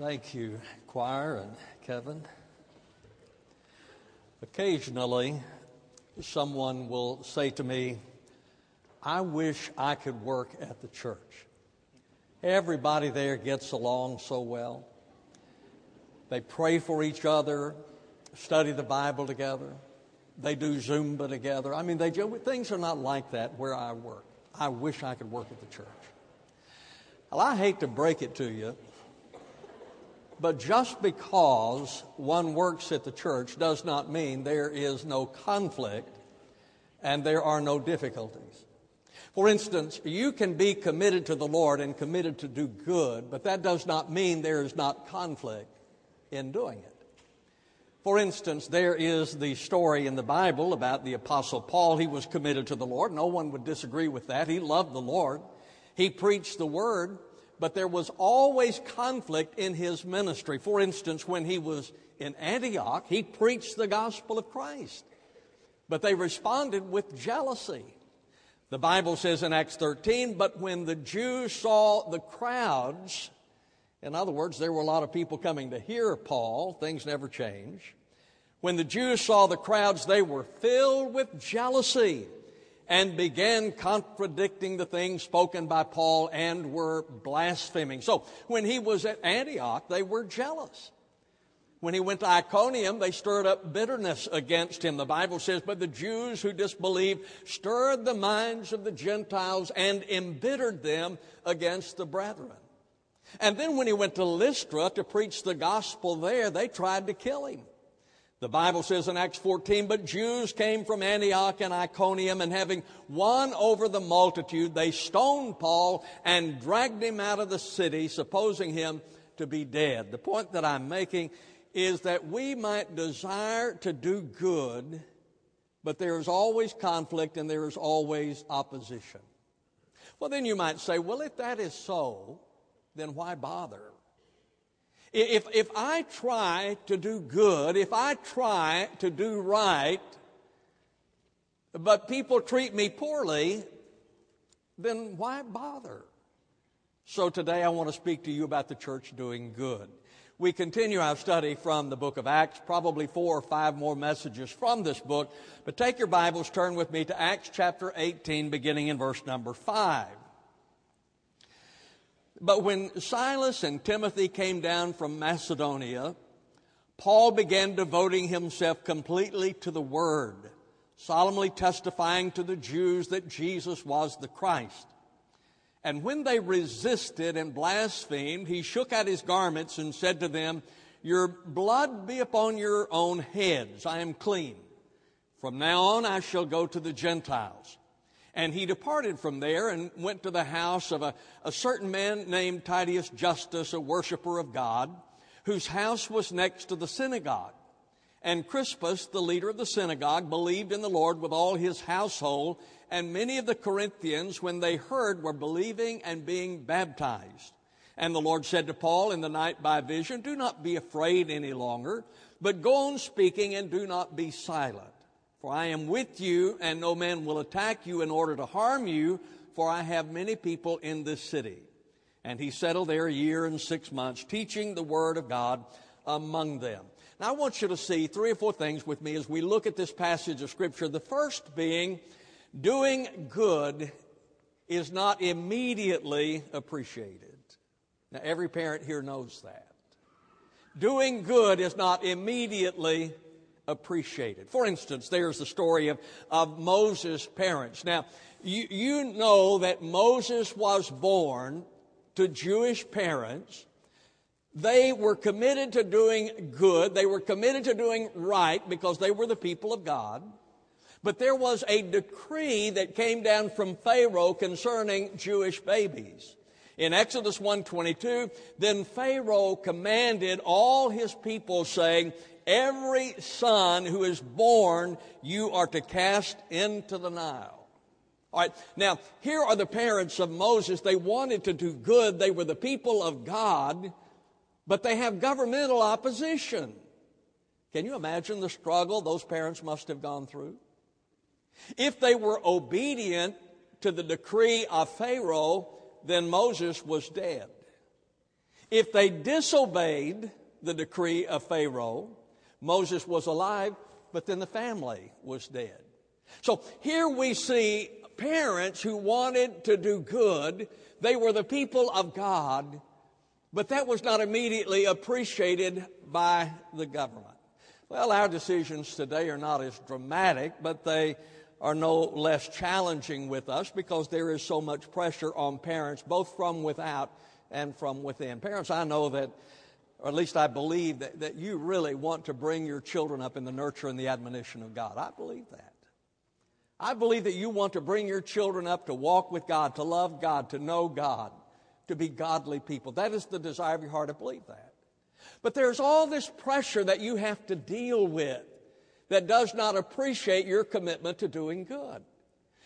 Thank you, choir and Kevin. Occasionally, someone will say to me, I wish I could work at the church. Everybody there gets along so well. They pray for each other, study the Bible together, they do Zumba together. I mean, they, things are not like that where I work. I wish I could work at the church. Well, I hate to break it to you, but just because one works at the church does not mean there is no conflict and there are no difficulties. For instance, you can be committed to the Lord and committed to do good, but that does not mean there is not conflict in doing it. For instance, there is the story in the Bible about the Apostle Paul. He was committed to the Lord. No one would disagree with that. He loved the Lord. He preached the word, but there was always conflict in his ministry. For instance, when he was in Antioch, he preached the gospel of Christ, but they responded with jealousy. The Bible says in Acts 13, but when the Jews saw the crowds, in other words, there were a lot of people coming to hear Paul. Things never change. When the Jews saw the crowds, they were filled with jealousy and began contradicting the things spoken by Paul and were blaspheming. So when he was at Antioch, they were jealous. When he went to Iconium, they stirred up bitterness against him. The Bible says, But the Jews who disbelieved stirred the minds of the Gentiles and embittered them against the brethren. And then when he went to Lystra to preach the gospel there, they tried to kill him. The Bible says in Acts 14, but Jews came from Antioch and Iconium, and having won over the multitude, they stoned Paul and dragged him out of the city, supposing him to be dead. The point that I'm making is that we might desire to do good, but there is always conflict and there is always opposition. Well, then you might say, well, if that is so, then why bother? If, if I try to do good, if I try to do right, but people treat me poorly, then why bother? So today I want to speak to you about the church doing good. We continue our study from the book of Acts, probably four or five more messages from this book. But take your Bibles, turn with me to Acts chapter 18, beginning in verse number 5. But when Silas and Timothy came down from Macedonia, Paul began devoting himself completely to the Word, solemnly testifying to the Jews that Jesus was the Christ. And when they resisted and blasphemed, he shook out his garments and said to them, Your blood be upon your own heads. I am clean. From now on I shall go to the Gentiles. And he departed from there and went to the house of a, a certain man named Titius Justus, a worshiper of God, whose house was next to the synagogue. And Crispus, the leader of the synagogue, believed in the Lord with all his household, and many of the Corinthians, when they heard, were believing and being baptized. And the Lord said to Paul in the night by vision, Do not be afraid any longer, but go on speaking and do not be silent. For I am with you, and no man will attack you in order to harm you, for I have many people in this city. And he settled there a year and six months, teaching the word of God among them. Now, I want you to see three or four things with me as we look at this passage of Scripture. The first being, doing good is not immediately appreciated. Now, every parent here knows that. Doing good is not immediately appreciated. For instance, there's the story of, of Moses' parents. Now, you, you know that Moses was born to Jewish parents. They were committed to doing good. They were committed to doing right because they were the people of God. But there was a decree that came down from Pharaoh concerning Jewish babies. In Exodus 1:22, then Pharaoh commanded all his people saying, Every son who is born, you are to cast into the Nile. All right, now here are the parents of Moses. They wanted to do good, they were the people of God, but they have governmental opposition. Can you imagine the struggle those parents must have gone through? If they were obedient to the decree of Pharaoh, then Moses was dead. If they disobeyed the decree of Pharaoh, Moses was alive, but then the family was dead. So here we see parents who wanted to do good. They were the people of God, but that was not immediately appreciated by the government. Well, our decisions today are not as dramatic, but they are no less challenging with us because there is so much pressure on parents, both from without and from within. Parents, I know that, or at least I believe that, that you really want to bring your children up in the nurture and the admonition of God. I believe that. I believe that you want to bring your children up to walk with God, to love God, to know God, to be godly people. That is the desire of your heart. I believe that. But there's all this pressure that you have to deal with that does not appreciate your commitment to doing good.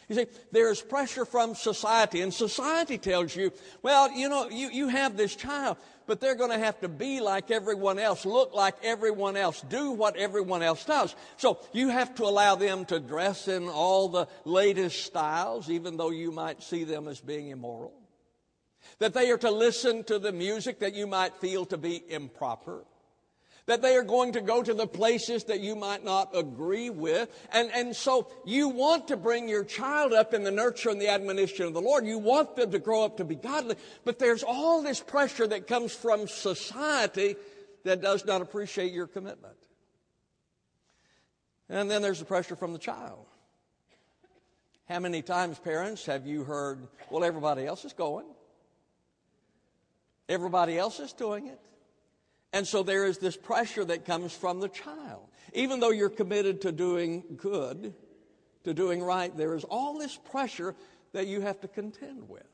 You see, there's pressure from society, and society tells you, well, you know, you, you have this child, but they're going to have to be like everyone else, look like everyone else, do what everyone else does. So you have to allow them to dress in all the latest styles, even though you might see them as being immoral. That they are to listen to the music that you might feel to be improper that they are going to go to the places that you might not agree with. And, and so you want to bring your child up in the nurture and the admonition of the Lord. You want them to grow up to be godly. But there's all this pressure that comes from society that does not appreciate your commitment. And then there's the pressure from the child. How many times, parents, have you heard, well, everybody else is going? Everybody else is doing it. And so there is this pressure that comes from the child. Even though you're committed to doing good, to doing right, there is all this pressure that you have to contend with.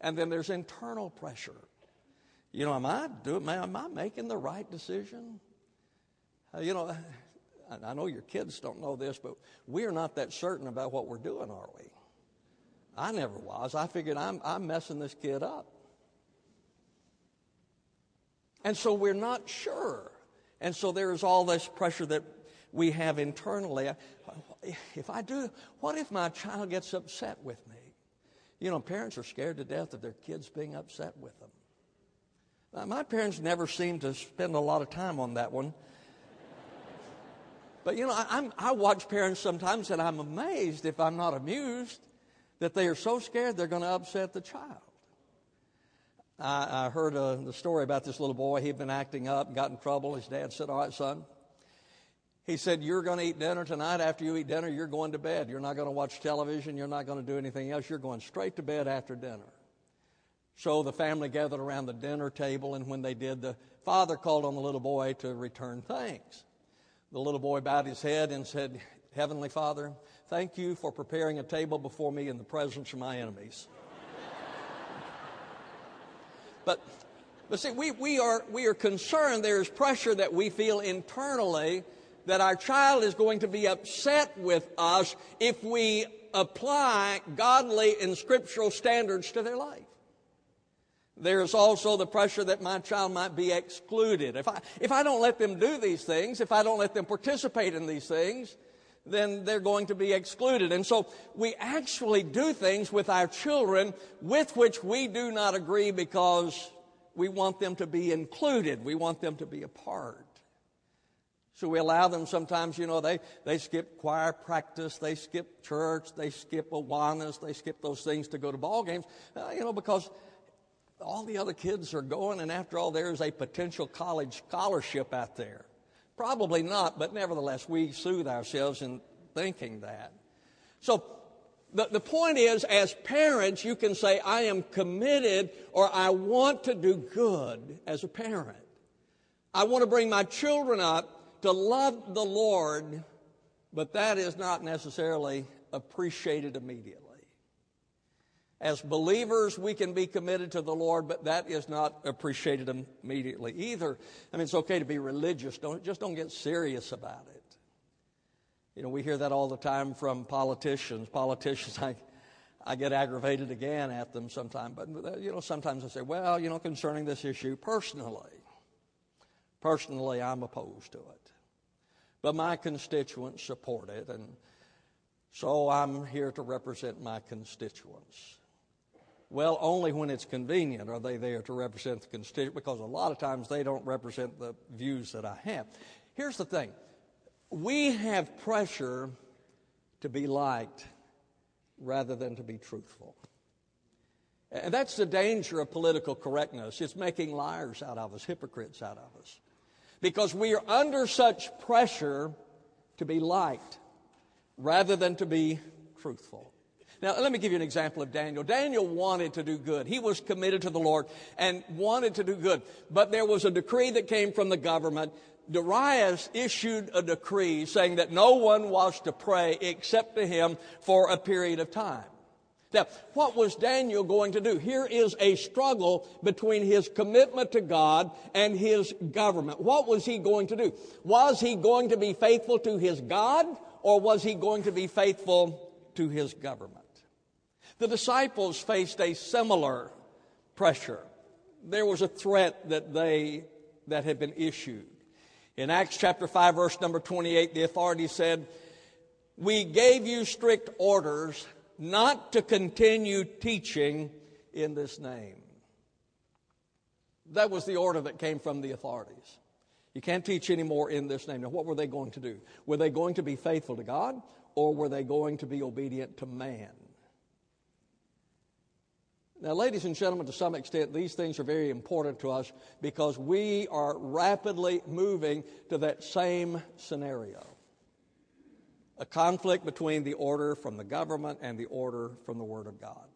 And then there's internal pressure. You know, am I doing, am I making the right decision? Uh, you know, I know your kids don't know this, but we are not that certain about what we're doing, are we? I never was. I figured I'm, I'm messing this kid up. And so we're not sure. And so there's all this pressure that we have internally. If I do, what if my child gets upset with me? You know, parents are scared to death of their kids being upset with them. Now, my parents never seemed to spend a lot of time on that one. But you know, I, I, watch parents sometimes and I'm amazed if I'm not amused that they are so scared they're going to upset the child. I, I heard uh, the story about this little boy. He'd been acting up and got in trouble. His dad said, All right, son. He said, You're going to eat dinner tonight. After you eat dinner, you're going to bed. You're not going to watch television. You're not going to do anything else. You're going straight to bed after dinner. So the family gathered around the dinner table, and when they did, the father called on the little boy to return thanks. The little boy bowed his head and said, Heavenly Father, thank you for preparing a table before me in the presence of my enemies. But, but see, we, we, are, we are concerned there's pressure that we feel internally that our child is going to be upset with us if we apply godly and scriptural standards to their life. There's also the pressure that my child might be excluded. If I, if I don't let them do these things, if I don't let them participate in these things, then they're going to be excluded. And so we actually do things with our children with which we do not agree because we want them to be included. We want them to be a part. So we allow them sometimes, you know, they, they skip choir practice, they skip church, they skip Awanas, they skip those things to go to ball games, uh, you know, because all the other kids are going, and after all, there's a potential college scholarship out there. Probably not, but nevertheless, we soothe ourselves in thinking that. So the, the point is, as parents, you can say, I am committed or I want to do good as a parent. I want to bring my children up to love the Lord, but that is not necessarily appreciated immediately. As believers, we can be committed to the Lord, but that is not appreciated immediately either. I mean, it's okay to be religious. Don't, just don't get serious about it. You know, we hear that all the time from politicians. Politicians, I, I get aggravated again at them sometimes. But, you know, sometimes I say, well, you know, concerning this issue, personally, personally, I'm opposed to it. But my constituents support it, and so I'm here to represent my constituents. Well, only when it's convenient are they there to represent the constituent because a lot of times they don't represent the views that I have. Here's the thing we have pressure to be liked rather than to be truthful. And that's the danger of political correctness. It's making liars out of us, hypocrites out of us. Because we are under such pressure to be liked rather than to be truthful. Now, let me give you an example of Daniel. Daniel wanted to do good. He was committed to the Lord and wanted to do good. But there was a decree that came from the government. Darius issued a decree saying that no one was to pray except to him for a period of time. Now, what was Daniel going to do? Here is a struggle between his commitment to God and his government. What was he going to do? Was he going to be faithful to his God or was he going to be faithful to his government? The disciples faced a similar pressure. There was a threat that they that had been issued. In Acts chapter 5 verse number 28 the authorities said, "We gave you strict orders not to continue teaching in this name." That was the order that came from the authorities. You can't teach anymore in this name. Now, what were they going to do? Were they going to be faithful to God or were they going to be obedient to man? Now, ladies and gentlemen, to some extent, these things are very important to us because we are rapidly moving to that same scenario a conflict between the order from the government and the order from the Word of God.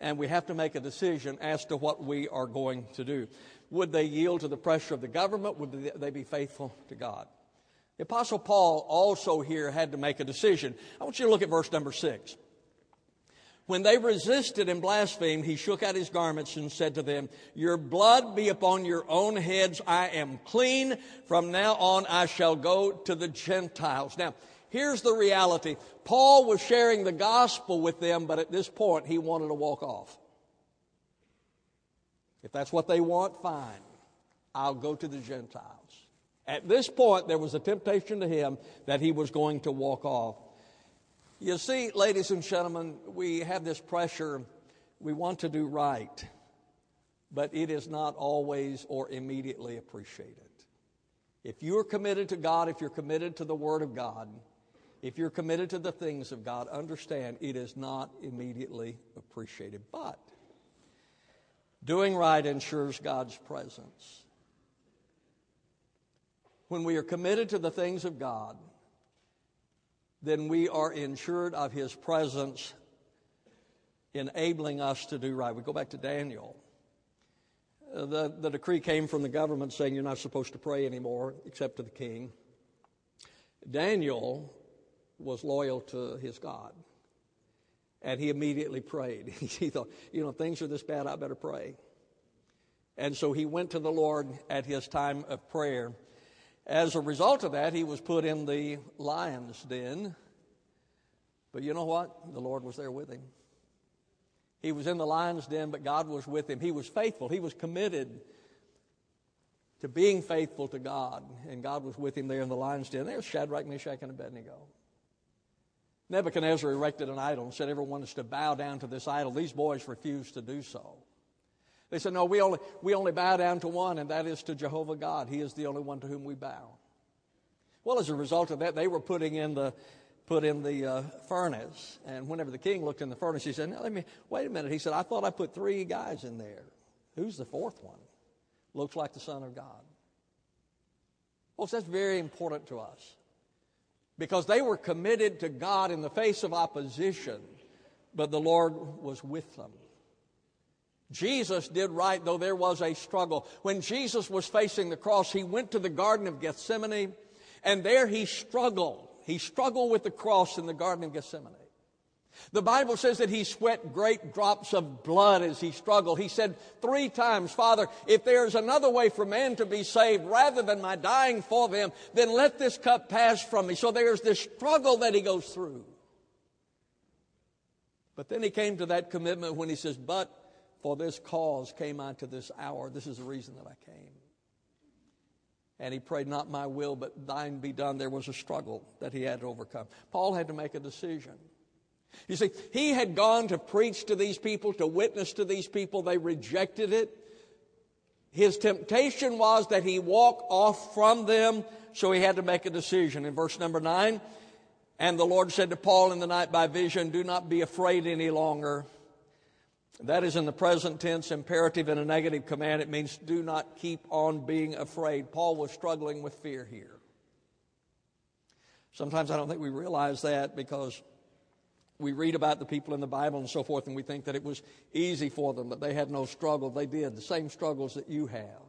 And we have to make a decision as to what we are going to do. Would they yield to the pressure of the government? Would they be faithful to God? The Apostle Paul also here had to make a decision. I want you to look at verse number six. When they resisted and blasphemed, he shook out his garments and said to them, Your blood be upon your own heads. I am clean. From now on, I shall go to the Gentiles. Now, here's the reality Paul was sharing the gospel with them, but at this point, he wanted to walk off. If that's what they want, fine. I'll go to the Gentiles. At this point, there was a temptation to him that he was going to walk off. You see, ladies and gentlemen, we have this pressure. We want to do right, but it is not always or immediately appreciated. If you're committed to God, if you're committed to the Word of God, if you're committed to the things of God, understand it is not immediately appreciated. But doing right ensures God's presence. When we are committed to the things of God, then we are insured of his presence, enabling us to do right. We go back to Daniel. Uh, the, the decree came from the government saying you're not supposed to pray anymore except to the king. Daniel was loyal to his God. And he immediately prayed. he thought, you know, things are this bad, I better pray. And so he went to the Lord at his time of prayer. As a result of that, he was put in the lion's den. But you know what? The Lord was there with him. He was in the lion's den, but God was with him. He was faithful. He was committed to being faithful to God. And God was with him there in the lion's den. There's Shadrach, Meshach, and Abednego. Nebuchadnezzar erected an idol and said everyone is to bow down to this idol. These boys refused to do so. They said, No, we only, we only bow down to one, and that is to Jehovah God. He is the only one to whom we bow. Well, as a result of that, they were putting in the, put in the uh, furnace. And whenever the king looked in the furnace, he said, Now, let me, wait a minute. He said, I thought I put three guys in there. Who's the fourth one? Looks like the Son of God. Well, that's very important to us because they were committed to God in the face of opposition, but the Lord was with them. Jesus did right, though there was a struggle. When Jesus was facing the cross, he went to the Garden of Gethsemane, and there he struggled. He struggled with the cross in the Garden of Gethsemane. The Bible says that he sweat great drops of blood as he struggled. He said three times, Father, if there is another way for man to be saved rather than my dying for them, then let this cup pass from me. So there's this struggle that he goes through. But then he came to that commitment when he says, But for this cause came I to this hour. This is the reason that I came. And he prayed, Not my will, but thine be done. There was a struggle that he had to overcome. Paul had to make a decision. You see, he had gone to preach to these people, to witness to these people. They rejected it. His temptation was that he walk off from them, so he had to make a decision. In verse number nine, and the Lord said to Paul in the night by vision, Do not be afraid any longer. That is in the present tense, imperative and a negative command. It means do not keep on being afraid. Paul was struggling with fear here. Sometimes I don't think we realize that because we read about the people in the Bible and so forth, and we think that it was easy for them, that they had no struggle. They did, the same struggles that you have.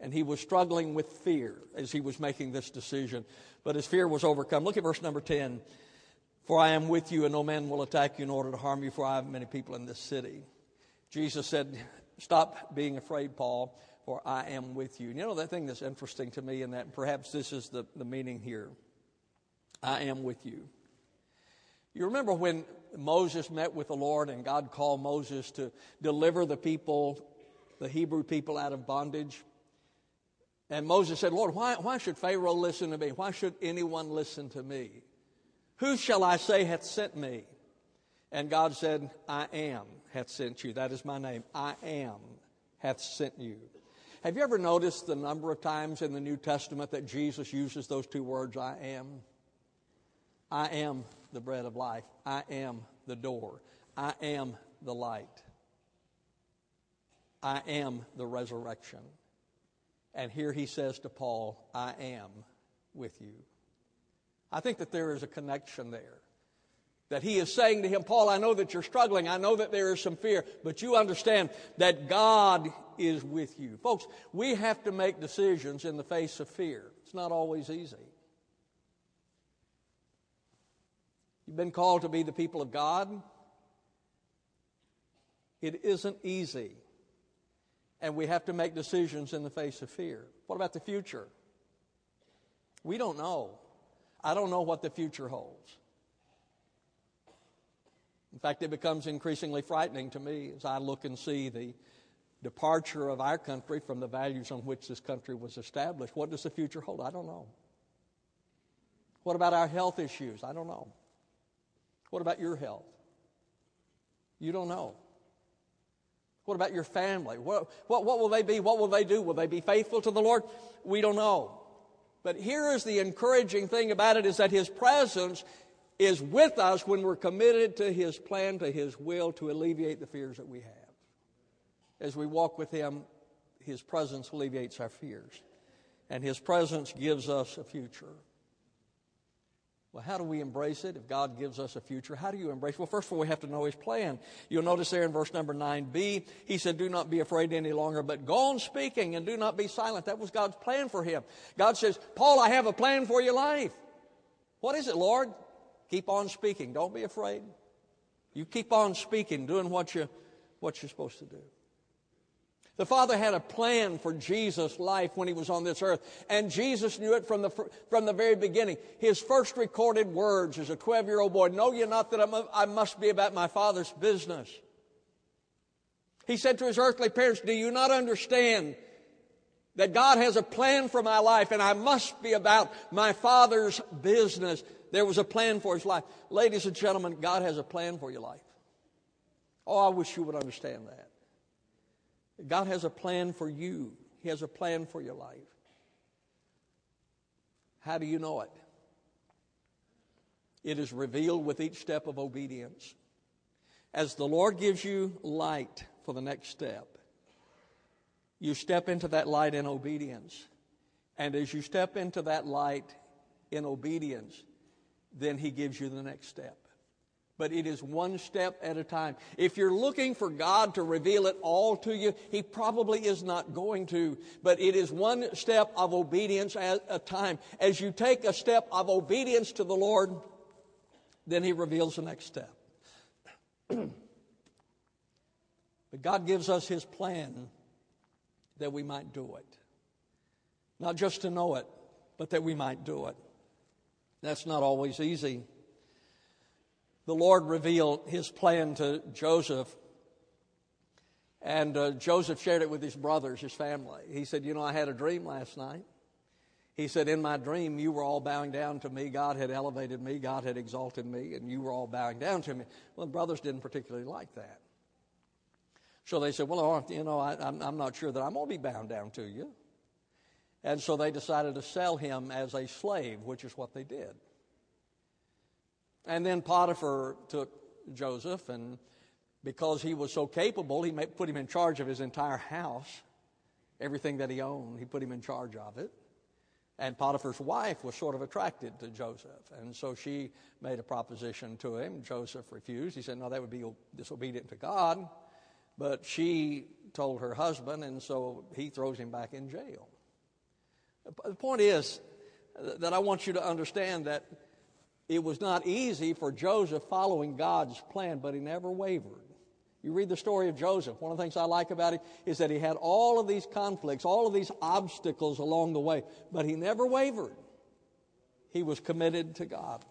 And he was struggling with fear as he was making this decision. But his fear was overcome. Look at verse number 10. For I am with you, and no man will attack you in order to harm you, for I have many people in this city. Jesus said, Stop being afraid, Paul, for I am with you. And you know that thing that's interesting to me, and that perhaps this is the, the meaning here I am with you. You remember when Moses met with the Lord and God called Moses to deliver the people, the Hebrew people, out of bondage? And Moses said, Lord, why, why should Pharaoh listen to me? Why should anyone listen to me? Who shall I say hath sent me? And God said, I am hath sent you. That is my name. I am hath sent you. Have you ever noticed the number of times in the New Testament that Jesus uses those two words, I am? I am the bread of life. I am the door. I am the light. I am the resurrection. And here he says to Paul, I am with you. I think that there is a connection there. That he is saying to him, Paul, I know that you're struggling. I know that there is some fear, but you understand that God is with you. Folks, we have to make decisions in the face of fear. It's not always easy. You've been called to be the people of God. It isn't easy. And we have to make decisions in the face of fear. What about the future? We don't know. I don't know what the future holds. In fact, it becomes increasingly frightening to me as I look and see the departure of our country from the values on which this country was established. What does the future hold? I don't know. What about our health issues? I don't know. What about your health? You don't know. What about your family? What, what, what will they be? What will they do? Will they be faithful to the Lord? We don't know. But here is the encouraging thing about it is that His presence is with us when we're committed to His plan, to His will, to alleviate the fears that we have. As we walk with Him, His presence alleviates our fears. And His presence gives us a future. Well, how do we embrace it if God gives us a future? How do you embrace it? Well, first of all, we have to know His plan. You'll notice there in verse number 9b, He said, Do not be afraid any longer, but go on speaking and do not be silent. That was God's plan for him. God says, Paul, I have a plan for your life. What is it, Lord? Keep on speaking. Don't be afraid. You keep on speaking, doing what, you, what you're supposed to do. The Father had a plan for Jesus' life when he was on this earth, and Jesus knew it from the, from the very beginning. His first recorded words as a 12 year old boy Know ye not that I must be about my Father's business? He said to his earthly parents, Do you not understand that God has a plan for my life and I must be about my Father's business? There was a plan for his life. Ladies and gentlemen, God has a plan for your life. Oh, I wish you would understand that. God has a plan for you, He has a plan for your life. How do you know it? It is revealed with each step of obedience. As the Lord gives you light for the next step, you step into that light in obedience. And as you step into that light in obedience, then He gives you the next step but it is one step at a time. If you're looking for God to reveal it all to you, He probably is not going to, but it is one step of obedience at a time. As you take a step of obedience to the Lord, then He reveals the next step. but God gives us His plan that we might do it. Not just to know it, but that we might do it. That's not always easy the Lord revealed his plan to Joseph. And uh, Joseph shared it with his brothers, his family. He said, You know, I had a dream last night. He said, In my dream, you were all bowing down to me. God had elevated me, God had exalted me, and you were all bowing down to me. Well, the brothers didn't particularly like that. So they said, Well, you know, I, am not sure that I'm going to be bound down to you. And so they decided to sell him as a slave, which is what they did. And then Potiphar took Joseph, and because he was so capable, he put him in charge of his entire house, everything that he owned, he put him in charge of it. And Potiphar's wife was sort of attracted to Joseph. And so she made a proposition to him. Joseph refused. He said, No, that would be disobedient to God. But she told her husband, and so he throws him back in jail. The point is that I want you to understand that it was not easy for Joseph following God's plan, but he never wavered. You read the story of Joseph. One of the things I like about it is that he had all of these conflicts, all of these obstacles along the way, but he never wavered. He was committed to God.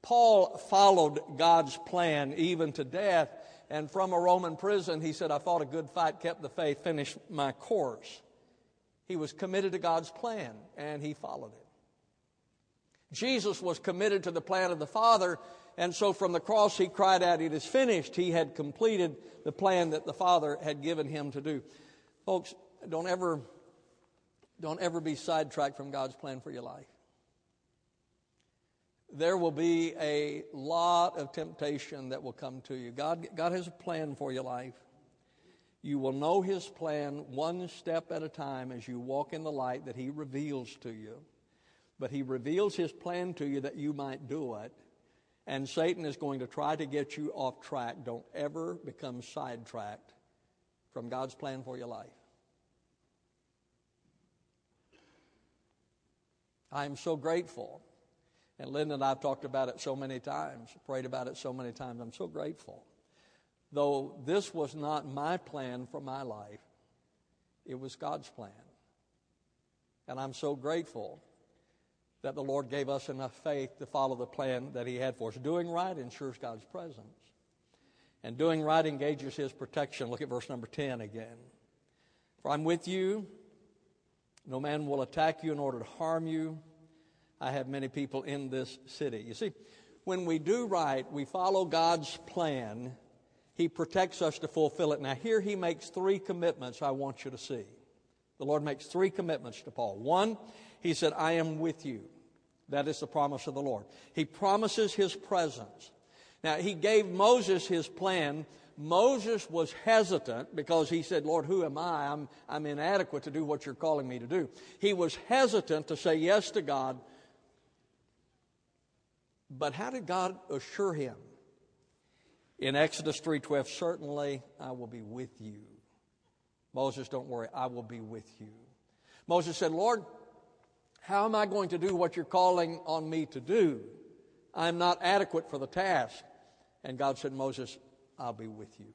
Paul followed God's plan even to death, and from a Roman prison, he said, I fought a good fight, kept the faith, finished my course. He was committed to God's plan, and he followed it. Jesus was committed to the plan of the Father, and so from the cross he cried out, It is finished. He had completed the plan that the Father had given him to do. Folks, don't ever, don't ever be sidetracked from God's plan for your life. There will be a lot of temptation that will come to you. God, God has a plan for your life. You will know His plan one step at a time as you walk in the light that He reveals to you but he reveals his plan to you that you might do it. And Satan is going to try to get you off track. Don't ever become sidetracked from God's plan for your life. I am so grateful. And Linda and I have talked about it so many times, prayed about it so many times. I'm so grateful. Though this was not my plan for my life, it was God's plan. And I'm so grateful that the Lord gave us enough faith to follow the plan that He had for us. Doing right ensures God's presence. And doing right engages His protection. Look at verse number 10 again. For I'm with you. No man will attack you in order to harm you. I have many people in this city. You see, when we do right, we follow God's plan. He protects us to fulfill it. Now, here he makes three commitments I want you to see. The Lord makes three commitments to Paul. One, he said, I am with you. That is the promise of the Lord. He promises his presence. Now, he gave Moses his plan. Moses was hesitant because he said, Lord, who am I? I'm, I'm inadequate to do what you're calling me to do. He was hesitant to say yes to God. But how did God assure him? In Exodus 3:12, certainly I will be with you. Moses, don't worry, I will be with you. Moses said, Lord, how am I going to do what you're calling on me to do? I'm not adequate for the task. And God said, Moses, I'll be with you.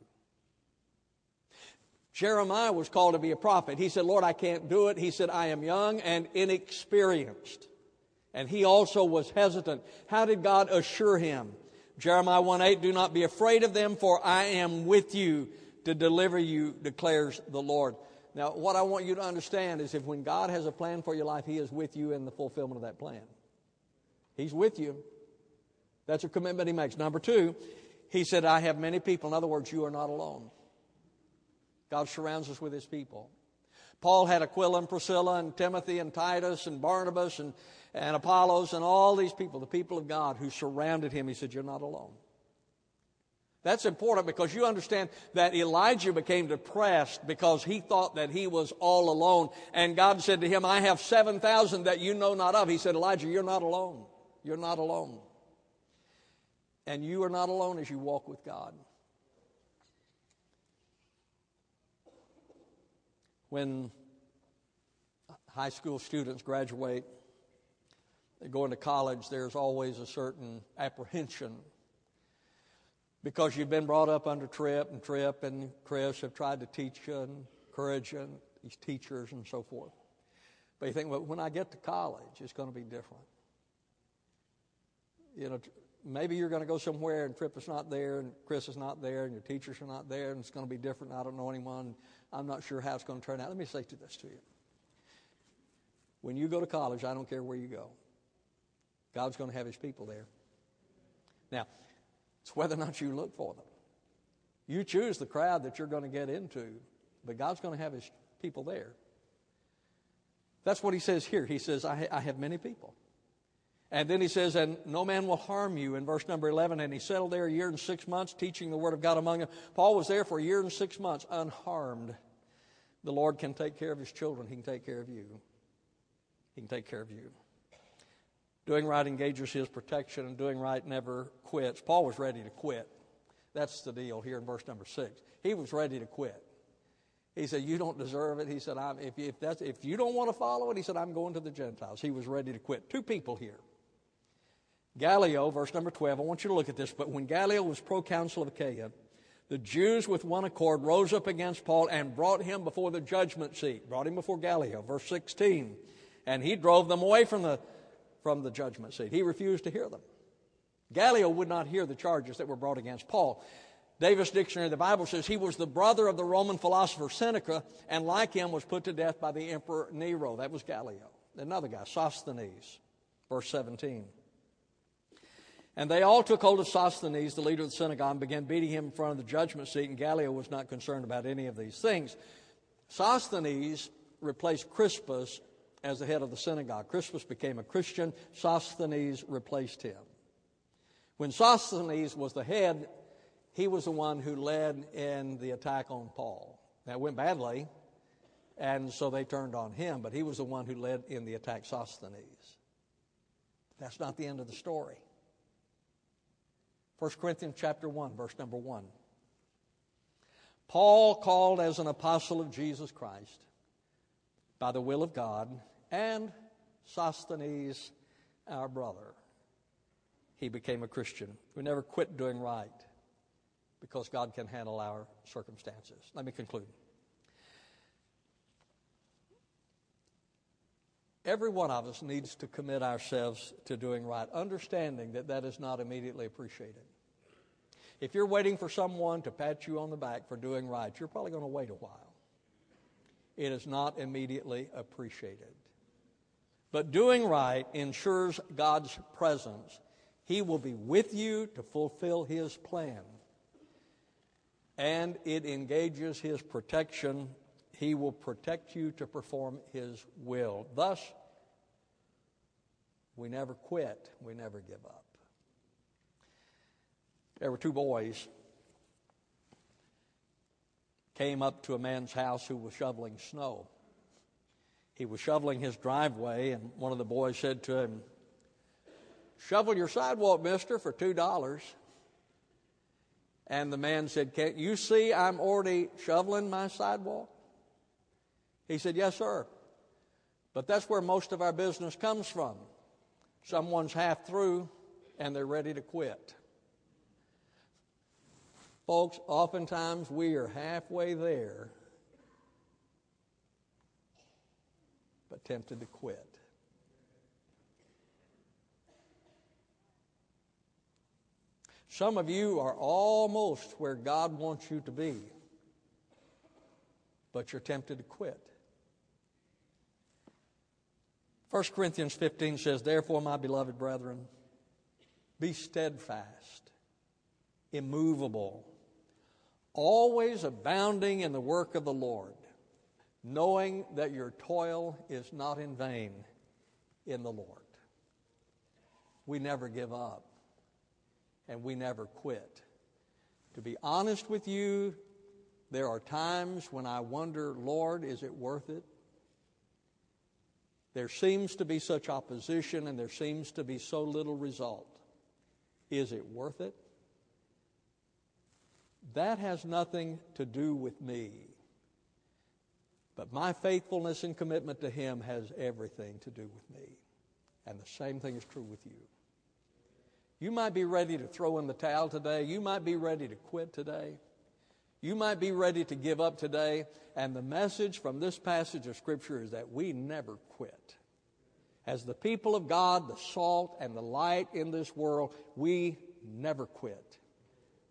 Jeremiah was called to be a prophet. He said, Lord, I can't do it. He said, I am young and inexperienced. And he also was hesitant. How did God assure him? Jeremiah 1 8, do not be afraid of them, for I am with you to deliver you, declares the Lord. Now, what I want you to understand is if when God has a plan for your life, He is with you in the fulfillment of that plan. He's with you. That's a commitment He makes. Number two, He said, I have many people. In other words, you are not alone. God surrounds us with His people. Paul had Aquila and Priscilla and Timothy and Titus and Barnabas and, and Apollos and all these people, the people of God who surrounded him. He said, You're not alone. That's important because you understand that Elijah became depressed because he thought that he was all alone. And God said to him, I have 7,000 that you know not of. He said, Elijah, you're not alone. You're not alone. And you are not alone as you walk with God. When high school students graduate, they go into college, there's always a certain apprehension because you've been brought up under Trip, and Trip and Chris have tried to teach you and encourage you, and these teachers and so forth. But you think, well, when I get to college, it's going to be different. You know, maybe you're going to go somewhere and Trip is not there, and Chris is not there, and your teachers are not there, and it's going to be different. I don't know anyone. I'm not sure how it's going to turn out. Let me say this to you. When you go to college, I don't care where you go. God's going to have his people there. Now, it's whether or not you look for them. You choose the crowd that you're going to get into, but God's going to have his people there. That's what he says here. He says, I, I have many people. And then he says, and no man will harm you in verse number 11. And he settled there a year and six months, teaching the word of God among them. Paul was there for a year and six months, unharmed. The Lord can take care of his children, he can take care of you. He can take care of you. Doing right engages his protection, and doing right never quits. Paul was ready to quit. That's the deal here in verse number six. He was ready to quit. He said, You don't deserve it. He said, if, if, that's, if you don't want to follow it, he said, I'm going to the Gentiles. He was ready to quit. Two people here. Gallio, verse number 12, I want you to look at this. But when Gallio was proconsul of Achaia, the Jews with one accord rose up against Paul and brought him before the judgment seat. Brought him before Gallio, verse 16. And he drove them away from the, from the judgment seat. He refused to hear them. Gallio would not hear the charges that were brought against Paul. Davis Dictionary, of the Bible says he was the brother of the Roman philosopher Seneca, and like him was put to death by the emperor Nero. That was Gallio. Another guy, Sosthenes, verse 17. And they all took hold of Sosthenes, the leader of the synagogue, and began beating him in front of the judgment seat, and Gallio was not concerned about any of these things. Sosthenes replaced Crispus as the head of the synagogue. Crispus became a Christian, Sosthenes replaced him. When Sosthenes was the head, he was the one who led in the attack on Paul. That went badly, and so they turned on him, but he was the one who led in the attack Sosthenes. That's not the end of the story. 1 Corinthians chapter 1, verse number 1. Paul called as an apostle of Jesus Christ by the will of God, and Sosthenes, our brother. He became a Christian. We never quit doing right because God can handle our circumstances. Let me conclude. Every one of us needs to commit ourselves to doing right, understanding that that is not immediately appreciated. If you're waiting for someone to pat you on the back for doing right, you're probably going to wait a while. It is not immediately appreciated. But doing right ensures God's presence. He will be with you to fulfill His plan. And it engages His protection. He will protect you to perform His will. Thus, we never quit, we never give up. There were two boys came up to a man's house who was shoveling snow. He was shoveling his driveway, and one of the boys said to him, Shovel your sidewalk, mister, for $2. And the man said, Can't you see I'm already shoveling my sidewalk? He said, Yes, sir. But that's where most of our business comes from. Someone's half through and they're ready to quit. Folks, oftentimes we are halfway there, tempted to quit. Some of you are almost where God wants you to be, but you're tempted to quit. 1 Corinthians 15 says, Therefore, my beloved brethren, be steadfast, immovable always abounding in the work of the Lord, knowing that your toil is not in vain in the Lord. We never give up and we never quit. To be honest with you, there are times when I wonder, Lord, is it worth it? There seems to be such opposition and there seems to be so little result. Is it worth it? That has nothing to do with me. But my faithfulness and commitment to Him has everything to do with me. And the same thing is true with you. You might be ready to throw in the towel today. You might be ready to quit today. You might be ready to give up today. And the message from this passage of Scripture is that we never quit. As the people of God, the salt and the light in this world, we never quit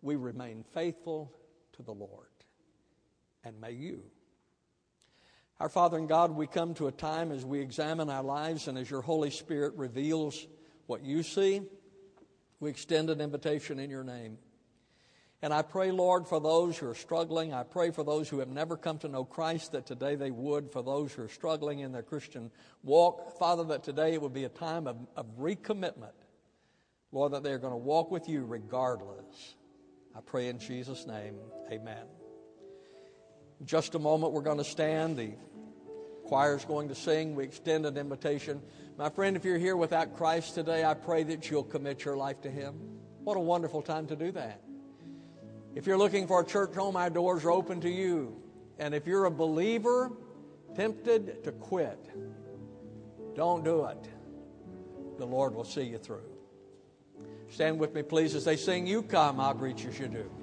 we remain faithful to the Lord. And may you. Our Father and God, we come to a time as we examine our lives and as your Holy Spirit reveals what you see, we extend an invitation in your name. And I pray, Lord, for those who are struggling. I pray for those who have never come to know Christ that today they would. For those who are struggling in their Christian walk, Father, that today it would be a time of, of recommitment. Lord, that they're going to walk with you regardless. I pray in Jesus' name, amen. In just a moment, we're going to stand. The choir's going to sing. We extend an invitation. My friend, if you're here without Christ today, I pray that you'll commit your life to Him. What a wonderful time to do that. If you're looking for a church home, our doors are open to you. And if you're a believer tempted to quit, don't do it. The Lord will see you through. Stand with me, please, as they sing, You Come, I'll greet you you do.